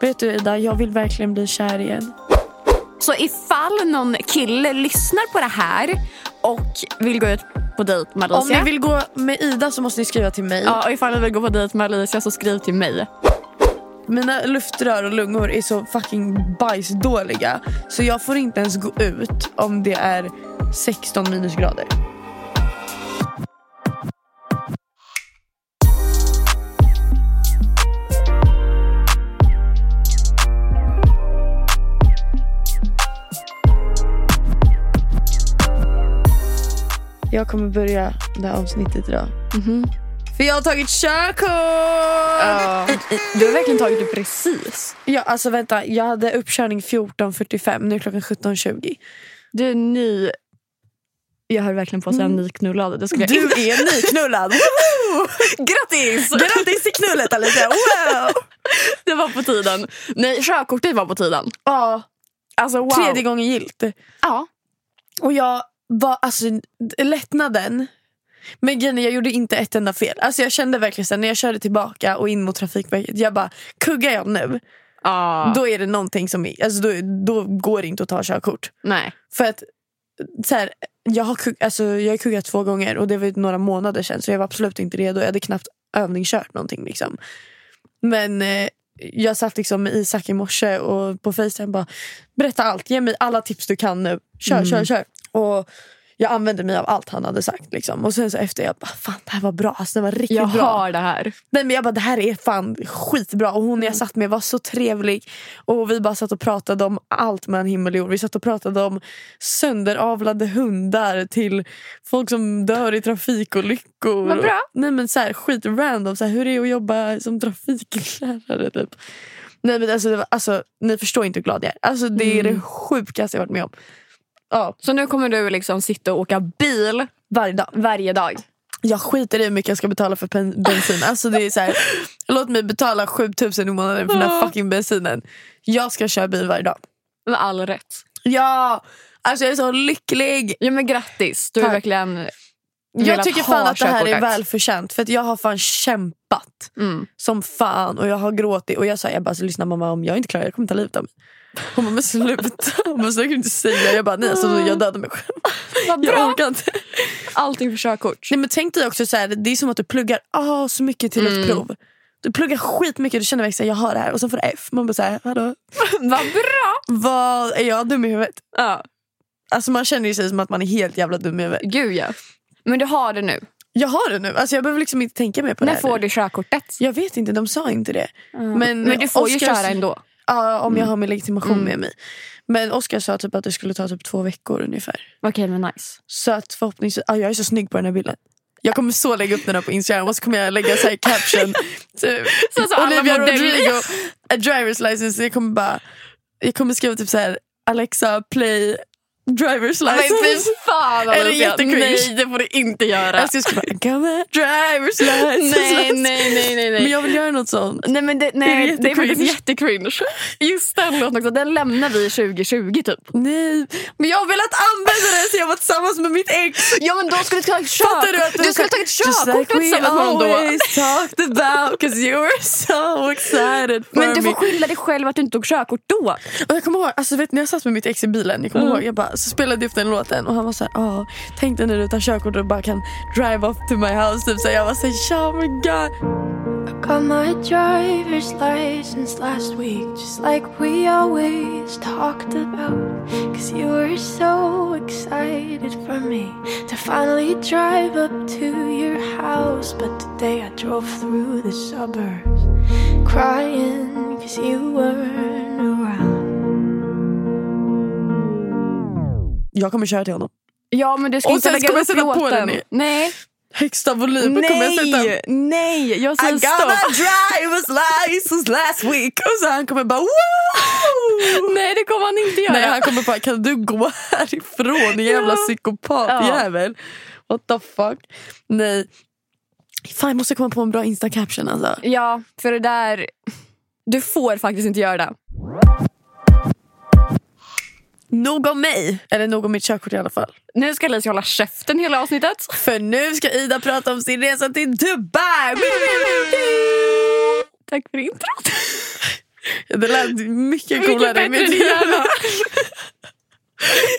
Vet du Ida, jag vill verkligen bli kär igen. Så ifall någon kille lyssnar på det här och vill gå ut på dejt med Alicia. Om ni vill gå med Ida så måste ni skriva till mig. Ja, och ifall ni vill gå på dejt med Alicia så skriv till mig. Mina luftrör och lungor är så fucking bajsdåliga så jag får inte ens gå ut om det är 16 minusgrader. Jag kommer börja det här avsnittet idag. För jag har tagit körkort! Du har verkligen tagit det precis. Ja, alltså vänta. Jag hade uppkörning 14.45. Nu är klockan 17.20. Du är ny. Jag höll verkligen på att säga nyknullad. Det skulle Du inte- är nyknullad! Grattis! Grattis till knullet Alicia! Wow! Det var på tiden. Nej, körkortet var på tiden. Ja, Alltså wow. tredje gången gilt. Ja. Och jag var alltså lättnaden. Men grejen jag gjorde inte ett enda fel. Alltså jag kände verkligen sen när jag körde tillbaka och in mot Trafikverket. Jag bara, kuggar jag nu, Ja. då är det någonting som alltså då, då går det inte att ta körkort. Nej. För att så här, jag har kugg, alltså, jag har kuggat två gånger och det var några månader sedan så jag var absolut inte redo. Jag hade knappt övningskört någonting. Liksom. Men eh, jag satt liksom med Isak i morse och på Facetime bara berätta allt, ge mig alla tips du kan nu. Kör, kör, kör. Och jag använde mig av allt han hade sagt. Liksom. Och sen så efter jag bara, fan det här var bra. Alltså, det var riktigt Jag bra. har det här. Nej, men jag bara, det här är fan skitbra. Och hon jag satt med var så trevlig. Och vi bara satt och pratade om allt mellan himmel och jord. Vi satt och pratade om sönderavlade hundar till folk som dör i trafikolyckor. Vad bra. Nej men så här, skit random. Så här, hur det är att jobba som trafiklärare typ. Nej men alltså, det var, alltså ni förstår inte hur glad jag är. Alltså det är det sjukaste jag varit med om. Ja, Så nu kommer du liksom sitta och åka bil varje dag. varje dag. Jag skiter i hur mycket jag ska betala för pen- bensin. Alltså det är så här, låt mig betala 7000 i månaden för den här fucking bensinen. Jag ska köra bil varje dag. Med all rätt. Ja! Alltså jag är så lycklig. Ja men grattis. Du Tack. verkligen Jag tycker fan att det här är välförtjänt. För att jag har fan kämpat Mm. som fan. Och jag har gråtit. Och jag sa, jag bara, så lyssna mamma om jag inte klarar det, jag kommer ta livet av mig. Hon bara, men sluta. Hon bara, så jag kan inte säga. Jag bara, nej alltså jag dödar mig själv. Vad Jag bra. orkar inte. Allting för körkort. Nej, men tänk dig också så här, det är som att du pluggar ah, så mycket till Mm. ett prov. Du pluggar skitmycket, du känner verkligen jag har det här och sen får du F. Man bara såhär, vadå? Vad bra. Vad, är jag dum i huvudet? Ja. Alltså man känner ju sig som att man är helt jävla dum i huvudet. Gud ja. Men du har det nu. Jag har det nu, alltså jag behöver liksom inte tänka mer på När det här får du körkortet? Jag vet inte, de sa inte det. Men, du får ju Oscars- köra ändå. Ja, om jag har min legitimation Mm. med mig. Men Oskar sa typ att det skulle ta typ två veckor ungefär. Okej men nice. Så att förhoppningsvis, ja, jag är så snygg på den här bilden. Jag kommer så lägga upp den här på Instagram och så kommer jag lägga så här caption. Typ, Så- så Olivia. Rodrigo, a driver's license. Jag kommer bara, jag kommer skriva typ så här Alexa play driver's license. fan Alicia. jättecringe? Nej det får du inte göra. Alltså jag ska bara, my driver's license. Nej nej nej nej. nej. Men jag vill göra något sånt. Nej men det, nej, det är faktiskt jättecringe? Just den låten också, den lämnar vi 2020 typ. Nej, men jag har velat använda den så jag var tillsammans med mitt ex. Ja men då skulle du ta ett Fattar du att. Du skulle ha tagit Just körkort like we tillsammans med honom då. always talked about cause you were so excited for Men du me. får skylla dig själv att du inte tog körkort då. Och jag kommer ihåg, alltså vet, när jag satt med mitt ex i bilen, jag kommer Mm. ihåg, jag bara, så spelade jag upp den låten och han var såhär, ah, tänk dig när du tar körkort och bara kan drive off to my house. Typ. Så jag var ja men god. I got my driver's license last week, just like we always talked about. Cause you were so excited for me to finally drive up to your house. But today I drove through the suburbs crying cause you weren't Jag kommer köra till honom. Ja men du ska Och inte lägga upp sätta på den i- Nej. högsta volymen kommer jag sätta. Nej, nej, jag I säger got stopp. a driver's license last week. Och så han kommer bara wow! Nej det kommer han inte göra. Nej, han kommer bara kan du gå härifrån din jävla psykopatjävel. What the fuck. Nej. Fan jag måste komma på en bra insta-caption alltså. Ja, för det där... Du får faktiskt inte göra det. Nog om mig. Eller nog om mitt körkort i alla fall. Nu ska Alicia hålla käften hela avsnittet. För nu ska Ida prata om sin resa till Dubai. Tack för introt. Det lät mycket Mycket coolare bättre än mitt.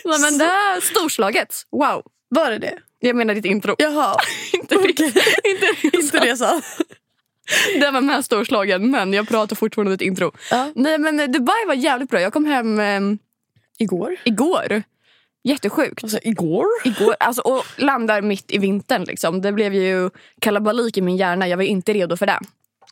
Nej, men det är storslaget. Wow. Var det det? Jag menar ditt intro. Jaha. inte, Okej. inte, Inte resan. Den var med storslagen men jag pratar fortfarande om ditt intro. Ja. Nej men Dubai var jävligt bra. Jag kom hem eh, Igår. igår. Jättesjukt. Alltså igår? Igår, alltså, och landar mitt i vintern. Liksom. Det blev ju kalabalik i min hjärna. Jag var inte redo för det.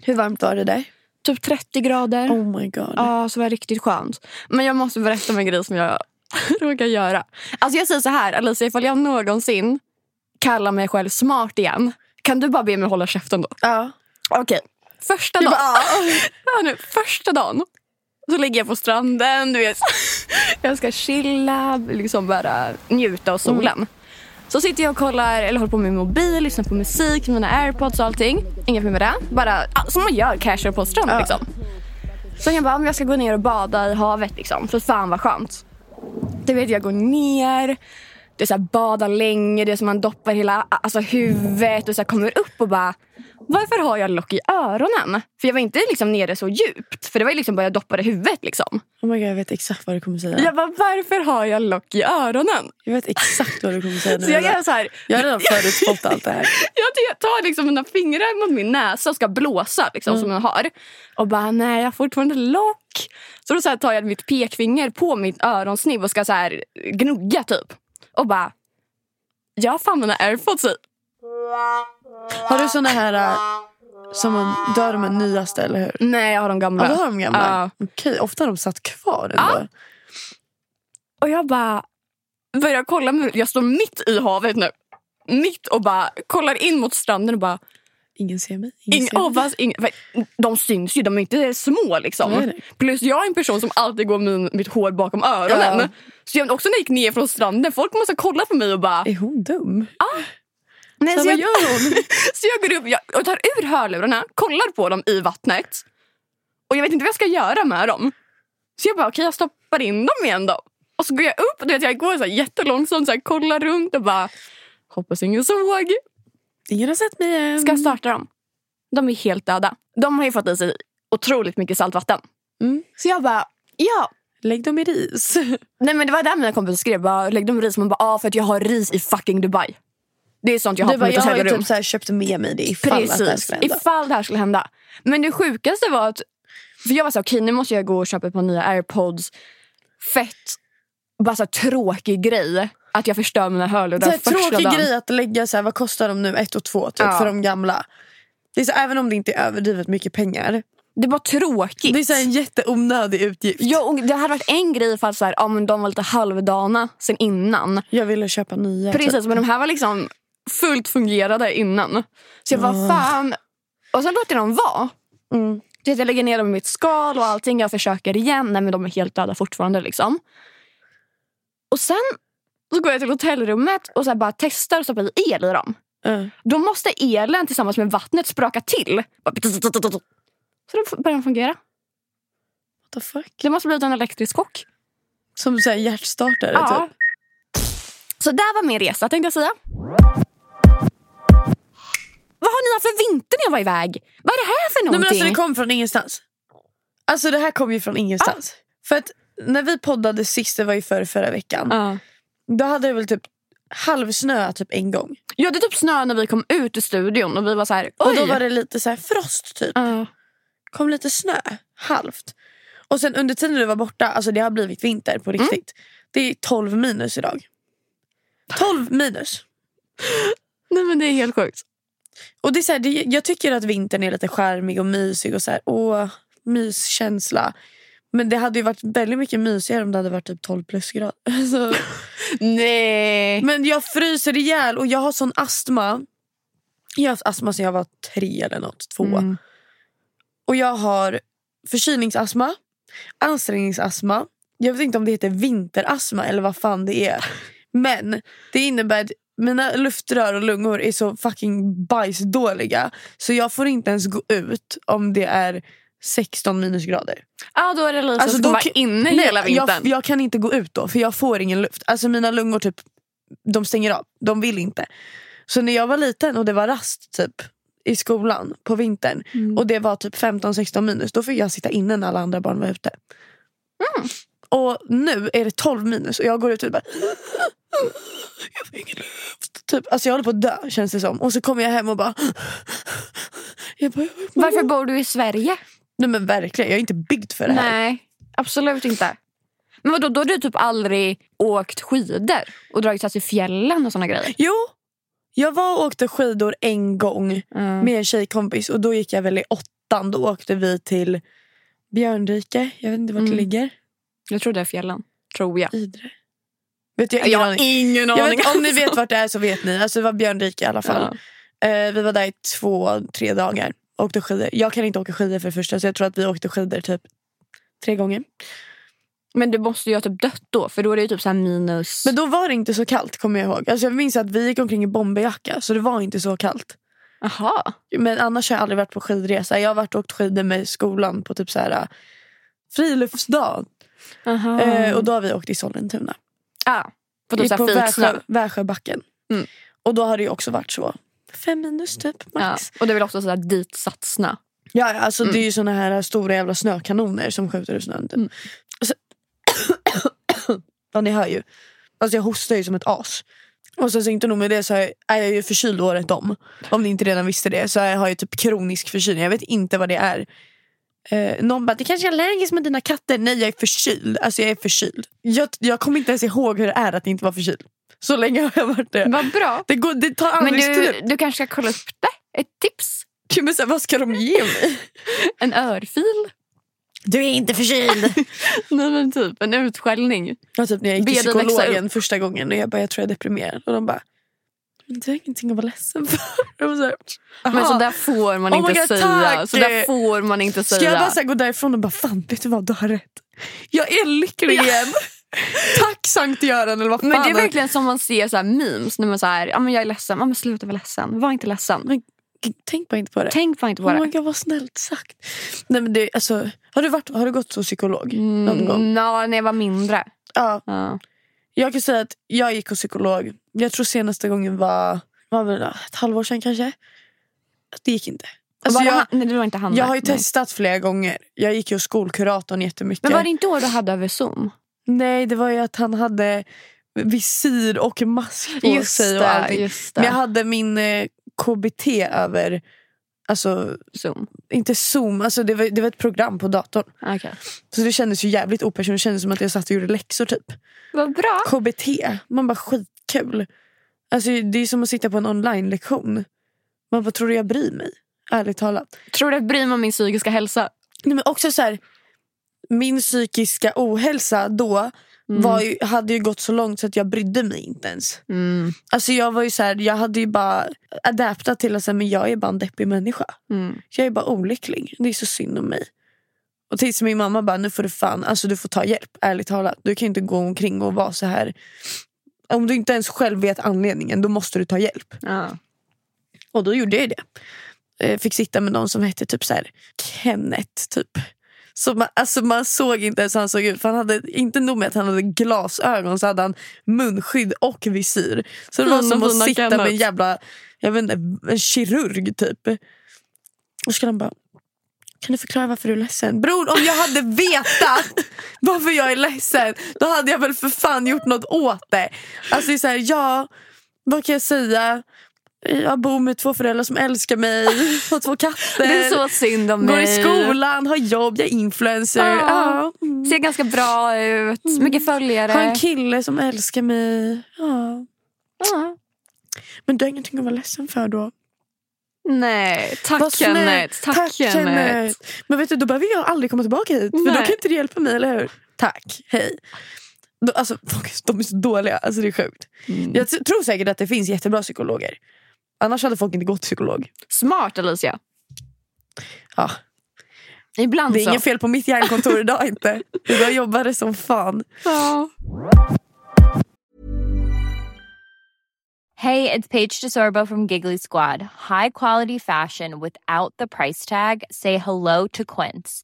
Hur varmt var det där? Typ 30 grader. Oh my god. Ja, så var det riktigt skönt. Men jag måste berätta om en grej som jag råkar göra. Alltså jag säger så här, Alicia, ifall jag någonsin kallar mig själv smart igen, kan du bara be mig hålla käften då? Ja. Okej, första Jag dagen. bara, Ja, nu, första dagen så ligger jag på stranden, du vet. Jag ska chilla, liksom bara njuta av solen. Så sitter jag och kollar, eller håller på med min mobil, lyssnar på musik, mina airpods och allting. Inget mer med det. Bara som man gör casual på stranden Ja. liksom. Sen jag bara, om jag ska gå ner och bada i havet liksom. För fan vad skönt. Du vet, jag går ner, det är så här, badar länge, det är som man doppar hela alltså, huvudet och så här, kommer upp och bara varför har jag lock i öronen? För jag var inte liksom nere så djupt. För det var ju liksom bara jag doppade huvudet liksom. Oh my god, jag vet exakt vad du kommer säga. Jag bara, varför har jag lock i öronen? Jag vet exakt vad du kommer säga nu. Så jag gör så här. Jag har redan förutspått allt det här. Jag tar liksom mina fingrar mot min näsa och ska blåsa liksom, som jag har. Och bara, nej jag har fortfarande lock. Så då så här, tar jag mitt pekfinger på mitt öronsnibb och ska så här gnugga typ. Och bara, jag har fan mina airpods i. Har du såna här äh, som man, du har de nyaste eller hur? Nej jag har de gamla. Ja, du har de gamla? Ja. Okej, ofta har de satt kvar ändå. Och jag bara börjar kolla. Jag står mitt i havet nu. Mitt och bara kollar in mot stranden och bara... Ingen ser mig. Ingen Ing, ser oh, mig. vad, ing, vad- de syns ju, de är inte små liksom. Nej, nej. Plus jag är en person som alltid går med min, mitt hår bakom öronen. Ja. Så jag, också när jag gick ner från stranden, folk måste kolla på mig och bara... Är hon dum? Nej, Så så, jag, gör hon? så jag går upp jag, och tar ur hörlurarna, kollar på dem i vattnet. Och jag vet inte vad jag ska göra med dem. Så jag bara, okej jag stoppar in dem igen då. Och så går jag upp, du vet, jag går så här jättelångsamt, så här, kollar runt och bara... Hoppas ingen såg. Ingen har sett mig än. Ska jag starta dem? De är helt döda. De har ju fått i sig otroligt mycket saltvatten. Mm. Så jag bara, ja. Lägg dem i ris. Nej men det var där mina kompisar skrev, bara, lägg dem i ris. Man bara, ah, för att jag har ris i fucking Dubai. Det är sånt jag har Du på bara, mitt jag har ju hotellrum. typ så här köpt med mig det ifall att det här Precis, skulle hända. ifall det här skulle hända. Men det sjukaste var att, för jag var så här, okej nu måste jag gå och köpa ett par nya airpods. Fett, bara så här, tråkig grej. Att jag förstör mina hörlurar första tråkig dagen. grej att lägga, så här, vad kostar de nu? Ett och två typ, Ja. för de gamla. Det är så, även om det inte är överdrivet mycket pengar. Det var tråkigt. Det är så här, en jätteonödig utgift. Ja, och det hade varit en grej att så här, ja, men de var lite halvdana sen innan. Jag ville köpa nya. typ. Precis, men de här var liksom fullt fungerade innan. Så jag var Ah. fan... Och sen låter jag dem vara. Mm. Så jag lägger ner dem i mitt skal och allting. Jag försöker igen. Nej men de är helt döda fortfarande liksom. Och sen så går jag till hotellrummet och så bara testar att stoppa i el i dem. Ja. Då måste elen tillsammans med vattnet spraka till. Bara Så då börjar de fungera. What the fuck? Det måste blivit en elektrisk chock. Som så här, hjärtstartare Ja. typ. Så där var min resa tänkte jag säga. Jag var iväg? Vad är det här för Nej, men någonting? alltså, det kom från ingenstans. Alltså det här kom ju från ingenstans. För att när vi poddade sist, det var ju för förra veckan. Ja. Då hade det väl typ halvsnö typ en gång. Ja, det typ snö när vi kom ut ur studion och vi var så här. Och då var det lite så här frost typ. Ja. kom lite snö, halvt. Och sen under tiden du var borta, alltså det har blivit vinter på riktigt. Det är 12 minus idag. 12 minus. Nej men det är helt sjukt. Och det är så här, det, jag tycker att vintern är lite charmig och mysig och så här, åh, myskänsla. Men det hade ju varit väldigt mycket mysigare om det hade varit typ 12 plusgrader. Alltså, Nej. men jag fryser ihjäl och jag har sån astma. Jag har haft astma sedan jag var tre eller något, två. Mm. Och jag har förkylningsastma, ansträngningsastma. Jag vet inte om det heter vinterastma eller vad fan det är. Men det innebär mina luftrör och lungor är så fucking bajsdåliga. Så jag får inte ens gå ut om det är 16 minusgrader. Ja, då är det Lisa Alltså, som vara inne Nej, hela vintern. Jag, jag kan inte gå ut då för jag får ingen luft. Alltså mina lungor typ, de stänger av. De vill inte. Så när jag var liten och det var rast typ i skolan på vintern Mm. och det var typ 15-16 minus då fick jag sitta inne när alla andra barn var ute. Mm. Och nu är det 12 minus och jag går ut och bara jag får ingen luft. Typ, alltså jag håller på att dö känns det som. Och så kommer jag hem och bara jag bara, Varför bor du i Sverige? Nej men verkligen, jag är inte byggd för det här. Nej, absolut inte. Men vadå, då har du typ aldrig åkt skidor och dragit sig till fjällen och såna grejer? Jo, jag var och åkte skidor en gång Mm. med en tjejkompis och då gick jag väl i åttan. Då åkte vi till Björnrike, jag vet inte vart Mm. det ligger. Jag tror det är fjällen. Tror jag. Idre. Vet jag, Jag har ingen aning. vet, om ni vet vart det är så vet ni. Alltså det var Björnrike i alla fall. Ja. Eh, vi var där i två, tre dagar åkte skidor. Jag kan inte åka skidor för det första så jag tror att vi åkte skidor typ tre gånger. Men du måste ju ha typ dött då för då är det ju typ så här minus... Men då var det inte så kallt kommer jag ihåg. Alltså jag minns att vi gick omkring i bomberjacka så det var inte så kallt. Aha. Men annars har jag aldrig varit på skidresa. Jag har varit och åkt skidor med skolan på typ så här äh, friluftsdag. Eh, och då har vi åkt i Sollentuna. ah, på typ på. Värsjö, Värsjöbacken. Mm. Och då har det ju också varit så. Fem minus typ Ja. max. Och det är väl också så här ditsatt snö. Ja, ja, alltså Mm. det är ju såna här stora jävla snökanoner som skjuter ur snön. Typ. Mm. Så- ja ni hör ju. Alltså jag hostar ju som ett as. Och sen så inte nog med det så är jag ju förkyld året om. Om ni inte redan visste det så jag har jag typ kronisk förkylning. Jag vet inte vad det är. Eh, någon bara, det kanske är allergiskt med dina katter. Nej jag är förkyld. Alltså jag är förkyld. Jag, jag kommer inte ens ihåg hur det är att inte vara förkyld. Så länge har jag varit det. Vad bra. Det, går, det tar Men aldrig du, slut. du kanske ska kolla upp det? Ett tips? Men så här, vad ska de ge mig? En örfil? Du är inte förkyld. Nej men typ en utskällning. Ja, typ när jag gick till psykologen första gången och jag bara, jag tror jag är deprimerad. Och de bara, men du har ingenting att vara ledsen för. Så här, Men så där får man Oh inte God, säga. tack! Så där får man inte Ska säga. jag bara så här, gå därifrån och bara, fan vet du vad, du har rätt. Jag är lycklig igen. Tack Sankt Göran eller vad fan. Men det är verkligen som man ser så här memes när man säger ja, men jag är ledsen. Ja, men sluta vara ledsen. Var inte ledsen. Men Tänk bara inte på det. Tänk bara inte på Oh det. God, vad snällt sagt. Nej, men det alltså, har, du varit, har du gått hos psykolog någon gång? Mm, ja, när jag var mindre. Ja, Ja. Jag kan säga att jag gick hos psykolog. Jag tror senaste gången var, var väl ett halvår sedan kanske. Det gick inte. Alltså var det jag, han, nej, det var inte han Jag har ju Nej. testat flera gånger. Jag gick ju hos skolkuratorn jättemycket. Men var det inte år du hade över zoom? Nej, det var ju att han hade visir och mask på sig och allting. just Men jag det. hade min eh, KBT över, alltså Zoom. inte zoom, alltså det var, det var ett program på datorn. Okay. Så det kändes ju jävligt opersonligt, det kändes som att jag satt och gjorde läxor typ. Vad bra. KBT, man bara skitkul. Alltså det är som att sitta på en online-lektion. Man bara, tror du jag bryr mig? Ärligt talat. Tror du att bryr mig om min psykiska hälsa? Nej, men också så här, min psykiska ohälsa då. Var ju, hade ju gått så långt så att jag brydde mig inte ens. Mm. Alltså jag var ju så här, jag hade ju bara adaptat till att säga, men jag är bara en deppig människa. Mm. Jag är bara olycklig. Det är så synd om mig. Och tills min mamma bara, nu får du fan, alltså du får ta hjälp. Ärligt talat. Du kan inte gå omkring och vara så här. Om du inte ens själv vet anledningen, då måste du ta hjälp. Ja. Och då gjorde jag det. Eh, Fick sitta med någon som hette typ så här Kenneth. Typ. Så man, alltså man såg inte ens hur han såg ut. För han hade, inte nog med att han hade glasögon så hade han munskydd och visir. Så det var som att sitta med en jävla jag vet inte, en kirurg typ. Och så skulle han bara kan du förklara varför du är ledsen? Bror om jag hade vetat varför jag är ledsen då hade jag väl för fan gjort något åt det. Alltså det är så här, ja, vad kan jag säga? Jag bor med två föräldrar som älskar mig, har två katter. Det är så synd om Går mig. i skolan, har jobb, jag är influencer. Ja. Mm. Ser ganska bra ut. Mycket följare. Har en kille som älskar mig. Ja. Ja. Men du har ingenting att vara ledsen för då? Nej, tack. Kenneth. Tack, Kenneth. Men vet du, då behöver jag aldrig komma tillbaka hit. För då Nej. kan inte du hjälpa mig, eller hur? Tack, hej. Då, alltså, de är så dåliga, alltså det är sjukt. Mm. Jag tror säkert att det finns jättebra psykologer. Annars hade folk inte gått till psykolog. Smart Alicia. Ja, Ibland det är så. inget fel på mitt hjärnkontor idag inte. Idag jobbar det som fan. Ja. Hey, it's Paige DeSorbo from Giggly Squad. High quality fashion without the price tag. Say hello to Quince.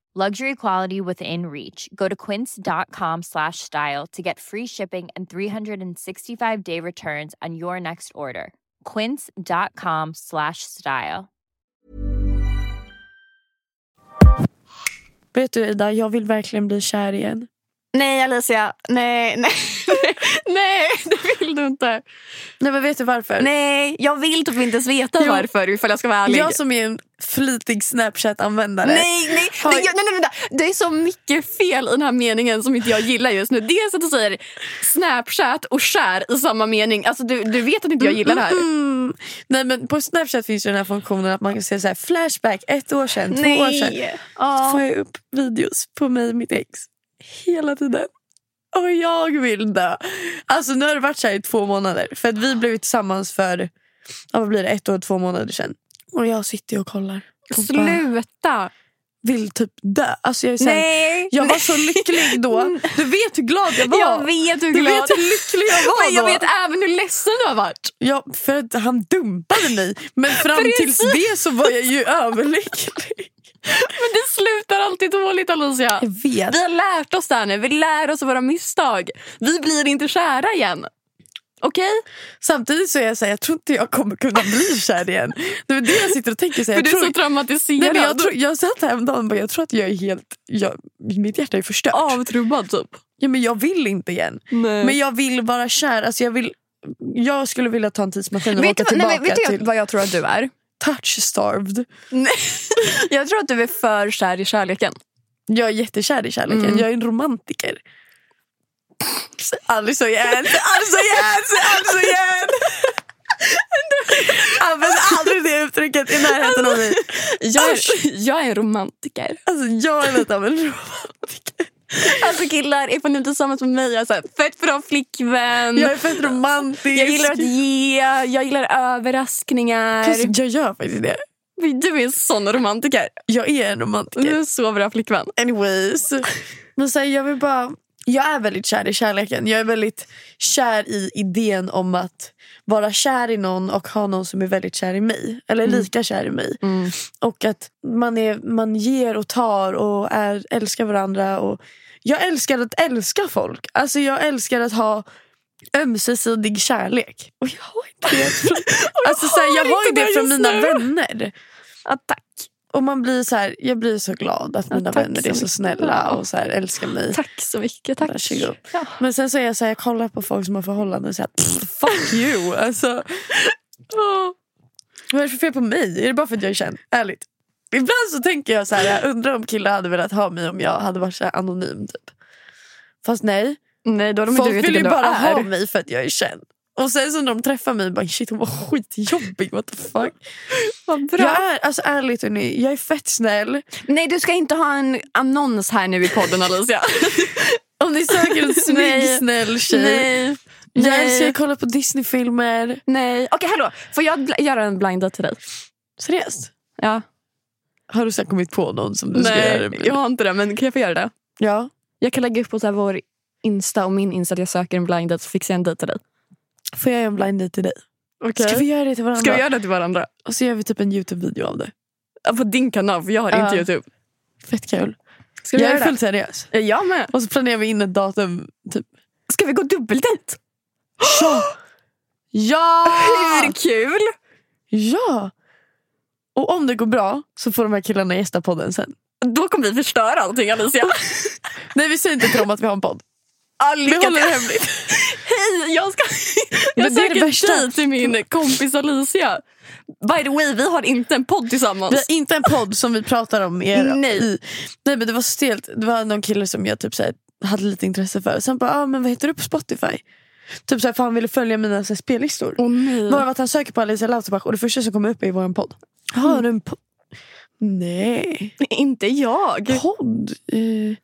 Luxury quality within reach. Go to quince.com slash style to get free shipping and 365-day returns on your next order. quince.com slash style. Vet du Ida, jag vill verkligen bli kär igen. Nej Alicia, nej, nej, nej, det vill du inte. Nej men vet du varför? Nej, jag vill typ inte ens veta Jo. varför ifall jag ska vara ärlig. Jag som är en flitig Snapchat-användare. Nej, nej, Har- nej, nej, nej, nej, det är så mycket fel i den här meningen som inte jag gillar just nu. Dels att du säger Snapchat och kär i samma mening. Alltså du, du vet att inte jag gillar det här. Mm. Nej men på Snapchat finns ju den här funktionen att man kan se så här flashback ett år sedan, två år sedan. Så Ja. får jag upp videos på mig och mitt ex hela tiden. Och jag vill dö. Alltså nu har det varit så här i två månader. För att vi blev tillsammans för ja, vad blir det, ett år och två månader sedan. Och jag sitter och kollar. Och Sluta! vill typ dö. Alltså jag, är så här, Nej. jag var så lycklig då. Du vet hur glad jag var. Jag vet hur du glad. vet hur lycklig jag var Men jag då. vet även hur ledsen du har varit. Ja, för att han dumpade mig. Men fram tills det så var jag ju överlycklig. Men det slutar alltid dåligt Alicia. Jag vet. Vi har lärt oss det här nu. Vi lär oss av våra misstag. Vi blir inte kära igen. Okej? Samtidigt så är jag så här, jag tror inte jag kommer kunna bli kär igen. Det är det jag sitter och tänker. Så här, För jag du är tror, så traumatiserad. nej, men jag, tror, jag satt häromdagen och bara, jag tror att jag är helt... Jag, mitt hjärta är förstört. Avtrubbad typ. Ja, men jag vill inte igen. Nej. Men jag vill vara kär. Alltså, jag, vill, jag skulle vilja ta en tidsmaskin och vet åka du, nej, tillbaka men vet du till vad jag tror att du är? Touch-starved. Nej. Jag tror att du är för kär i kärleken. Jag är jättekär i kärleken. Mm. Jag är en romantiker. Aldrig så igen, aldrig så igen, aldrig så igen. Använd aldrig det uttrycket i närheten av mig. Jag är, jag är en romantiker. Alltså jag är lite av en romantiker. Alltså killar, ifall ni inte är tillsammans med mig, jag är så här, fett bra flickvän. Jag är fett romantisk. jag gillar att ge, jag gillar överraskningar. Fast jag gör faktiskt det. Du är en sån romantiker. Jag är en Du är romantiker. en så bra flickvän. Anyways. Men så här, jag vill bara... Jag är väldigt kär i kärleken. Jag är väldigt kär i idén om att vara kär i någon och ha någon som är väldigt kär i mig. Eller lika kär i mig. Och att man, är, man ger och tar och är, älskar varandra. Och jag älskar att älska folk. Alltså jag älskar att ha ömsesidig kärlek. Och jag har inte det alltså, så här, jag har ju inte det från mina nu. vänner. Ja, tack. Och man blir så här, jag blir så glad att Ja, mina tack vänner är så snälla Ja. och så här, älskar mig. Tack så mycket. Tack. Ja. Men sen så är jag så här, jag kollar på folk som har förhållanden och säger fuck you. Alltså, vad är det för fel på mig? Är det bara för att jag är känd? Ärligt. Ibland så tänker jag så här, jag undrar om killar hade velat ha mig om jag hade varit så anonym. Typ. Fast nej, Nej, då de folk vill ju bara är. ha mig för att jag är känd. Och sen så när de träffar mig, bara shit hon var skitjobbig, what the fuck. Vad bra. Jag är, alltså ärligt hörni, jag är fett snäll. Nej, du ska inte ha en annons här nu i podden Alicia. Om ni söker en snygg Nej. snäll tjej. Nej. Jag Nej. älskar att kolla på Disneyfilmer. Nej. Okej, hallå. Får jag bl- göra en blind date till dig? Seriöst? Ja. Har du här kommit på någon som du ska göra det Nej, jag har inte det. Men kan jag få göra det? Ja. Jag kan lägga upp på så här vår Insta och min Insta att jag söker en blind date så fixar jag en dejt till dig. Får jag göra en blind date till dig? Okay. Ska vi göra det till varandra? Ska vi göra det till varandra? Och så gör vi typ en Youtube-video av det. Ja, På din kanal, för jag har Ja. inte Youtube. Fett kul. Ska vi jag är göra fullt det? seriös. Jag med. Och så planerar vi in ett datum. Typ. Ska vi gå dubbeldejt? Ja! Hur kul? Ja! Och om det går bra så får de här killarna gästa podden sen. Då kommer vi förstöra allting Alicia. Nej vi säger inte till dem att vi har en podd. Ah, Vi håller det hemligt. Hej, jag ska jag Men det är det söker värsta. dejt till min kompis Alicia. By the way, vi har inte en podd tillsammans. Vi har inte en podd som vi pratar om. Er Nej. I. Nej men det var stelt. Det var någon kille som jag typ så här, hade lite intresse för. Sen bara, ah, men vad heter du på Spotify? Typ så här, för han ville följa mina så här, spellistor. Åh nej. Bara att han söker på Alicia Lauterbach och det första som kommer upp är vår podd. Har du en podd? Nej. Inte jag. Podd? Eh,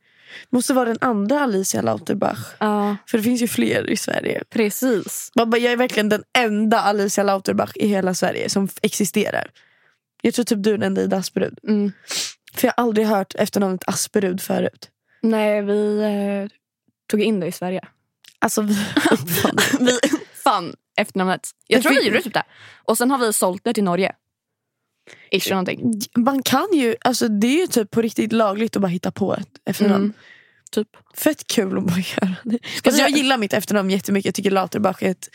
måste vara den andra Alicia Lauterbach. Ja, För det finns ju fler i Sverige. precis. Bara, Jag är verkligen den enda Alicia Lauterbach i hela Sverige som existerar. Jag tror typ du är den enda Ida Asperud. Mm. För jag har aldrig hört efternamnet Asperud förut. Nej, vi eh, tog in det i Sverige. Alltså vi... Fan. Vi fann efternamnet. Jag Det tror vi gjorde typ det. Och sen har vi sålt det till Norge. Ish någonting. Man kan ju, alltså det är ju typ på riktigt lagligt att bara hitta på ett efternamn. Mm. Typ. Fett kul att bara göra det. Ska Alltså, jag gillar mitt efternamn jättemycket. Jag tycker Lauterbach är ett,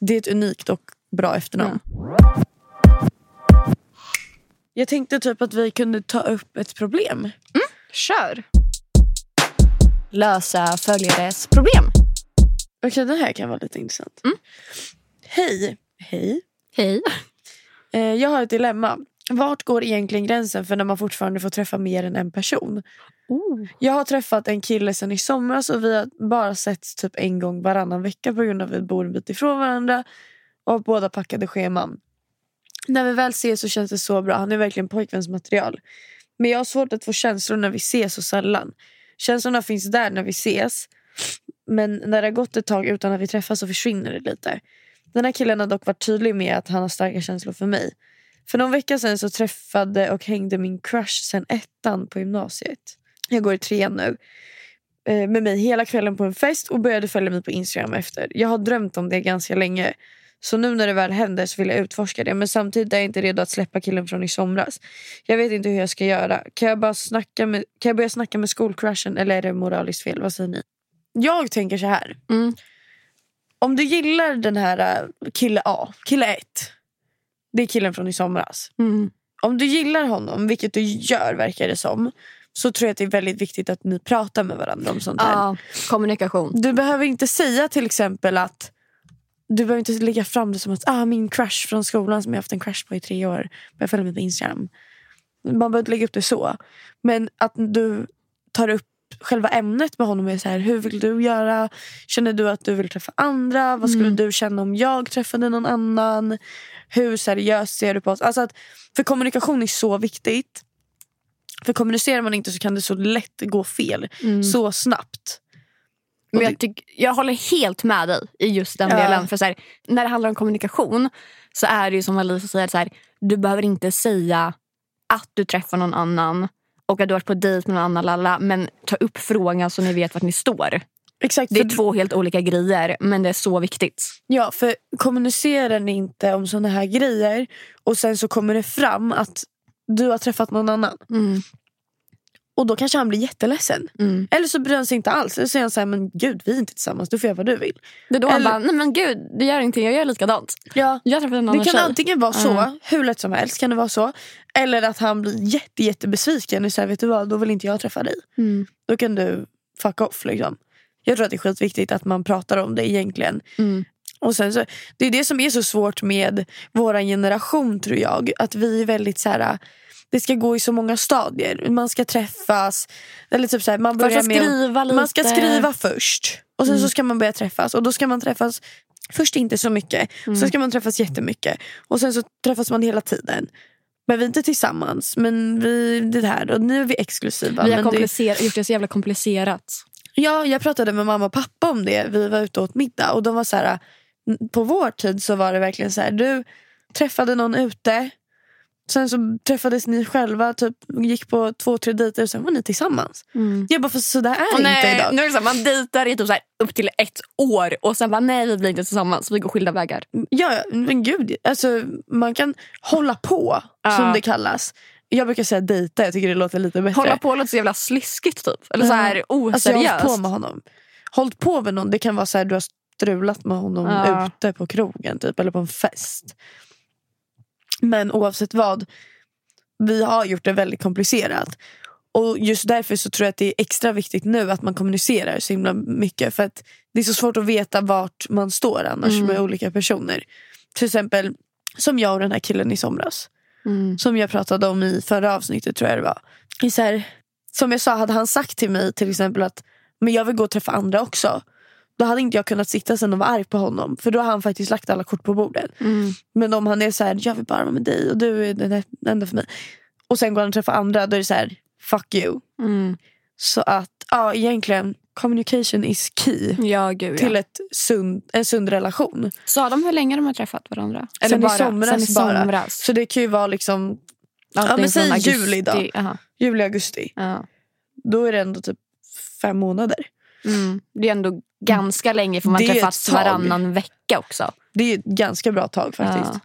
det är ett unikt och bra efternamn. Jag tänkte typ att vi kunde ta upp ett problem. Kör. Lösa följares problem. Okej, det här kan vara lite intressant. Mm. Hej. Hej. Hej. Eh, jag har ett dilemma. Vart går egentligen gränsen för när man fortfarande får träffa mer än en person? Oh. Jag har träffat en kille sen i somras och vi har bara setts typ en gång varannan vecka på grund av att vi bor en bit ifrån varandra och båda packade scheman. När vi väl ses så känns det så bra. Han är verkligen pojkväns material. Men jag har svårt att få känslor när vi ses så sällan. Känslorna finns där när vi ses. Men när det har gått ett tag utan att vi träffas så försvinner det lite. Den här killen har dock varit tydlig med att han har starka känslor för mig. För någon vecka sedan så träffade och hängde min crush sen ettan på gymnasiet. Jag går i trean nu. Eh, med mig hela kvällen på en fest och började följa mig på Instagram efter. Jag har drömt om det ganska länge. Så nu när det väl händer så vill jag utforska det. Men samtidigt är jag inte redo att släppa killen från i somras. Jag vet inte hur jag ska göra. Kan jag, bara snacka med, kan jag börja snacka med skolcrushen eller är det moraliskt fel? Vad säger ni? Jag tänker så här. Mm. Om du gillar den här äh, kille A, kille 1. Det är killen från i somras. Mm. Om du gillar honom, vilket du gör verkar det som. Så tror jag att det är väldigt viktigt att ni pratar med varandra om sånt här. Ja, kommunikation. Du behöver inte säga till exempel att du behöver inte lägga fram det som att ah, min crush från skolan som jag haft en crush på i tre år börjar följa mig på Instagram. Man behöver inte lägga upp det så. Men att du tar upp själva ämnet med honom är så här, hur vill du göra? Känner du att du vill träffa andra? Vad skulle du känna om jag träffade någon annan? Hur seriöst ser du på oss? Alltså att, för kommunikation är så viktigt. För kommunicerar man inte så kan det så lätt gå fel. Så snabbt. Men jag, tyck, jag håller helt med dig i just den Ja. delen. För så här, när det handlar om kommunikation så är det ju som Alicia säger, så här, du behöver inte säga att du träffar någon annan och att du har varit på dejt med någon annan lalla, men ta upp frågan så ni vet vart ni står. Exakt, Det är två helt olika grejer men det är så viktigt. Ja, för kommunicerar ni inte om såna här grejer och sen så kommer det fram att du har träffat någon annan. Och då kanske han blir jätteledsen. Mm. Eller så bryr han sig inte alls. Eller så säger han så här, men gud vi är inte tillsammans, du får göra vad du vill. Det är då han Eller- bara, nej men gud det gör ingenting, jag gör likadant. Ja. Jag har träffat en annan Det kan tjej. antingen vara så, Mm. hur lätt som helst kan det vara så. Eller att han blir jätte, jättebesviken och säger, vet du vad, då vill inte jag träffa dig. Mm. Då kan du fuck off liksom. Jag tror att det är skitviktigt att man pratar om det egentligen. Mm. Och sen så, det är det som är så svårt med vår generation tror jag. Att vi är väldigt så här. Det ska gå i så många stadier. Man ska träffas. Eller typ så här, man, börjar Först med, skriva lite. man ska skriva först. Och sen så ska man börja träffas. Och då ska man träffas först inte så mycket. Sen ska man träffas jättemycket. Och sen så träffas man hela tiden. Men vi är inte tillsammans. Men vi det här. Och nu är vi exklusiva. Vi har men det, gjort det så jävla komplicerat. Ja, jag pratade med mamma och pappa om det. Vi var ute och åt middag och de var så här. På vår tid så var det verkligen så här. Du träffade någon ute. Sen så träffades ni själva, typ gick på två, tre dejter och sen var ni tillsammans. Jag bara, för så där är det Och inte nej, idag. nu är det så här, man dejtar i typ så här, upp till ett år och sen bara nej vi blir inte tillsammans, vi går skilda vägar. Ja, ja, men gud. Alltså, man kan hålla på, Ja. som det kallas. Jag brukar säga dejta, jag tycker det låter lite bättre. Hålla på låter så jävla sliskigt typ. Eller så här Alltså jag har oseriöst. hållit på med honom. Hållit på med någon, det kan vara så här, du har strulat med honom Ja. ute på krogen typ, eller på en fest. Men oavsett vad, vi har gjort det väldigt komplicerat. Och just därför så tror jag att det är extra viktigt nu att man kommunicerar så himla mycket. För att det är så svårt att veta vart man står annars Mm. med olika personer. Till exempel som jag och den här killen i somras. Mm. Som jag pratade om i förra avsnittet tror jag det var. Så här, som jag sa, hade han sagt till mig till exempel att men jag vill gå och träffa andra också. Då hade inte jag kunnat sitta sen och vara arg på honom. För då har han faktiskt lagt alla kort på bordet. Mm. Men om han är så här, jag vill bara vara med dig och du är den enda för mig. Och sen går han och träffar andra, då är det så här, fuck you. Mm. Så att ja, egentligen, communication is key. Ja, gud Till ja. ett sund, en sund relation. Sa de hur länge de har träffat varandra? Sen i somras sen i bara. somras. Så det kan ju vara liksom Allting Ja, men säg augusti. juli då. Aha. juli, augusti. Ja. Då är det ändå typ fem månader. Mm. Det är ändå ganska länge för man Det träffats varannan vecka också. Det är ett ganska bra tag faktiskt. Ja.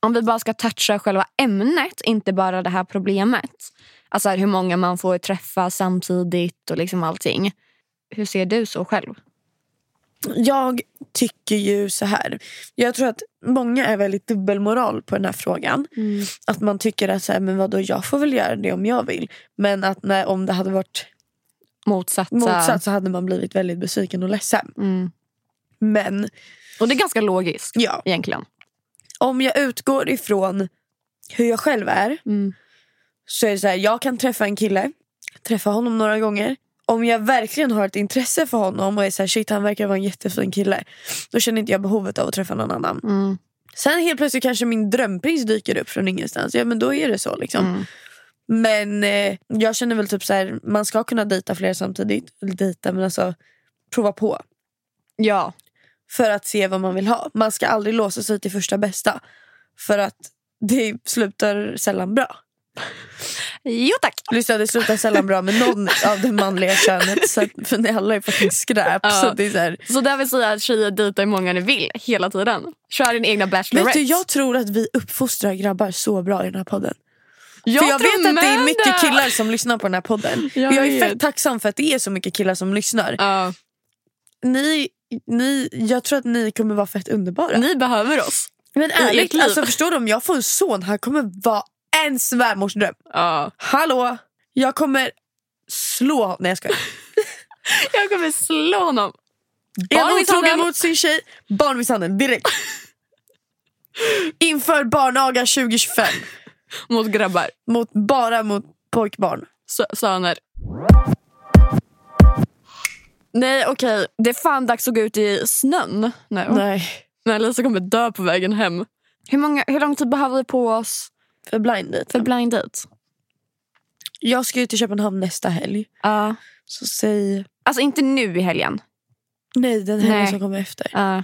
Om vi bara ska toucha själva ämnet, inte bara det här problemet. Alltså hur många man får träffa samtidigt och liksom allting. Hur ser du så själv? Jag tycker ju så här. Jag tror att många är väldigt dubbelmoral på den här frågan. Att man tycker att så här, men vadå, jag får väl göra det om jag vill. Men att när, om det hade varit Motsatta. motsatt så hade man blivit väldigt besviken och ledsen. Mm. Men Och det är ganska logiskt ja, egentligen. om jag utgår ifrån hur jag själv är. Mm. Så är det så här, jag kan träffa en kille, träffa honom några gånger. Om jag verkligen har ett intresse för honom och är så här, shit han verkar vara en jättefin kille. Då känner inte jag behovet av att träffa någon annan. Mm. Sen helt plötsligt kanske min drömprins dyker upp från ingenstans. Ja men då är det så liksom. Mm. Men eh, jag känner väl typ så här, man ska kunna dejta flera samtidigt. Eller dejta men alltså prova på. Ja. För att se vad man vill ha. Man ska aldrig låsa sig till första bästa. För att det slutar sällan bra. Jo tack. Lyssna, det slutar sällan bra med någon av det manliga könet. Så att, för ni alla är fucking skräp. Ja. Så det är så här, Så där vill säga att tjejer dejtar hur många ni vill hela tiden. Kör din egna vet bachelorette. du, jag tror att vi uppfostrar grabbar så bra i den här podden. Jag jag vet att det är mycket killar som lyssnar på den här podden. Jag Jag, är fett tacksam för att det är så mycket killar som lyssnar. Ja. Ni, ni, jag tror att ni kommer vara fett underbara. Ni behöver oss. Men ärligt, alltså, förstår du om jag får en son, han kommer vara en svärmorsdröm. Ja. Hallå, jag kommer slå... Nej jag skojar. Jag kommer slå honom. Är han otrogen mot sin tjej, barnmisshandel direkt. Inför barnaga 2025. Mot grabbar. Mot, bara mot pojkbarn. Sö- söner. Nej okej, det är fan dags att gå ut i snön nu. Nej. När Lisa kommer dö på vägen hem. Hur, många, hur lång tid behöver vi på oss För blind date. för blind date? Jag ska ju till Köpenhamn nästa helg. Ja. Så säg... Alltså inte nu i helgen. Nej, den helgen Nej. som kommer efter. Ja.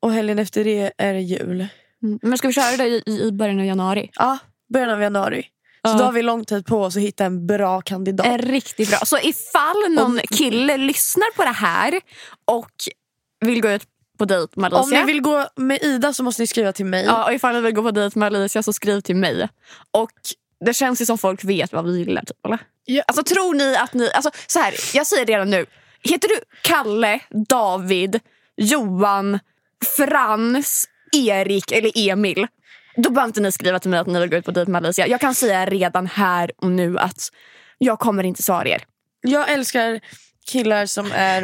Och helgen efter det är det jul. Mm. Men ska vi köra det i, i början av januari? Ja, början av januari. Så Ja. då har vi lång tid på oss att hitta en bra kandidat. Är riktigt bra. Så ifall någon Om- kille lyssnar på det här och vill gå ut på dejt med Alicia. Om ni vill gå med Ida så måste ni skriva till mig. Ja, och ifall ni vill gå på dejt med Alicia så skriv till mig. Och det känns ju som folk vet vad vi gillar. Typ, eller? Ja. Alltså tror ni att ni... Alltså, så här, jag säger det redan nu. Heter du Kalle, David, Johan, Frans, Erik eller Emil? Då behöver inte ni skriva till mig att ni vill gå ut på dejt med Alicia. Jag kan säga redan här och nu att jag kommer inte svara er. Jag älskar killar som är...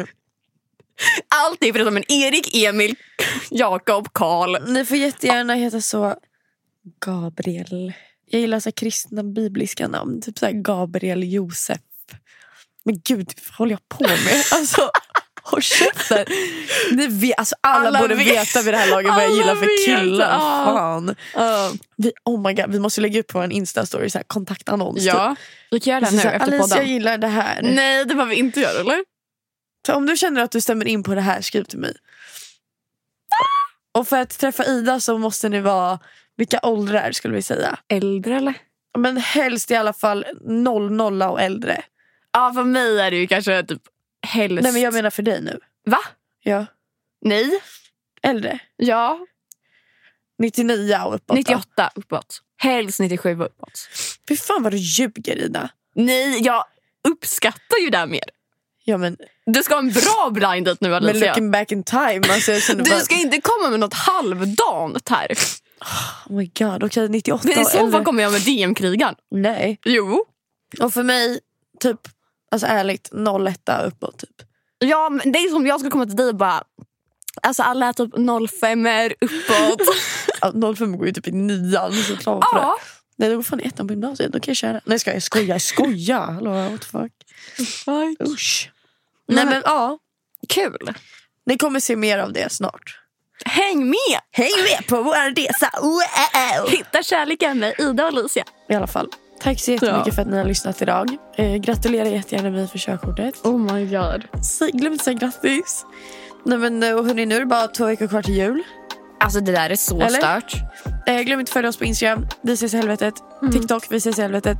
Allt är förutom en Erik, Emil, Jakob, Karl. Ni får jättegärna heta så Gabriel. Jag gillar så kristna bibliska namn. Typ så Gabriel Josef. Men gud, vad håller jag på med? Alltså, håll käften. Ni vet, alltså alla, Alla borde vet. veta vid det här laget vad jag gillar för killar. ja. Fan. Vi, oh my God, vi måste lägga upp på en instastory, så här, kontaktannons. Ja, vi kan göra det typ. nu Så efter podden. gillar det här. Nej, det behöver vi inte göra, eller? Så om du känner att du stämmer in på det här, skriv till mig. Och för att träffa Ida så måste ni vara, vilka åldrar skulle vi säga? Äldre, eller? Men helst i alla fall 00 och äldre. Ja, för mig är det ju kanske typ helst... Nej men jag menar för dig nu. Va? Ja. Nej. Äldre. Ja. 99 och uppåt. då. 98 uppåt. Helst 97 uppåt. Fy fan vad du ljuger Ida. Nej, jag uppskattar ju det här mer. Ja men, Du ska ha en bra blind date nu men Alicia. looking back in time. Alltså, Du bara, ska inte komma med något halvdant här. oh my god, okej 98 Men I så eller- fall kommer jag med DM-krigaren. Nej. Jo. Och för mig, typ, alltså ärligt, 01 uppåt typ. Ja, men det är som jag ska komma till dig och bara... Alltså alla är typ 05 är uppåt. Ja, 05 går ju typ i nian. Så klar för det. ja. Nej, det går fan i ettan på gymnasiet. Då kan jag köra. Nej, ska jag skoja? Jag skojar. Hallå, what the fuck? Usch. Nej, men ja. Kul. Ni kommer se mer av det snart. Häng med! Häng med på vår resa! Wow! Hitta kärleken med Ida och Alicia. I alla fall. Tack så jättemycket Ja. för att ni har lyssnat idag. Eh, gratulerar jättegärna mig för körkortet. Oh my god. Så, glöm inte säga grattis. Nej, men, eh, och hörni, nu är det bara två veckor kvar till jul. Alltså det där är så Eller? stört. Eh, glöm inte att följa oss på Instagram. Vi ses i helvetet. TikTok. Vi ses i helvetet.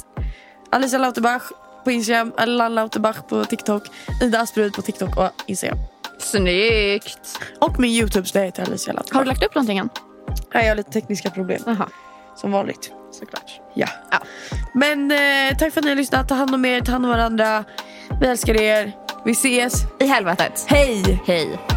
Alicia Lauterbach på Instagram. Allan Lauterbach på TikTok. Ida Asprud på TikTok och Instagram. Snyggt. Och min Youtube där heter Alicia Lauterbach. Har du lagt upp någonting än? Nej, jag har lite tekniska problem. Jaha. Som vanligt. Såklart. Ja. Ja. Men eh, tack för att ni har lyssnat. Ta hand om er, ta hand om varandra. Vi älskar er. Vi ses. I helvetet. Hej! Hej.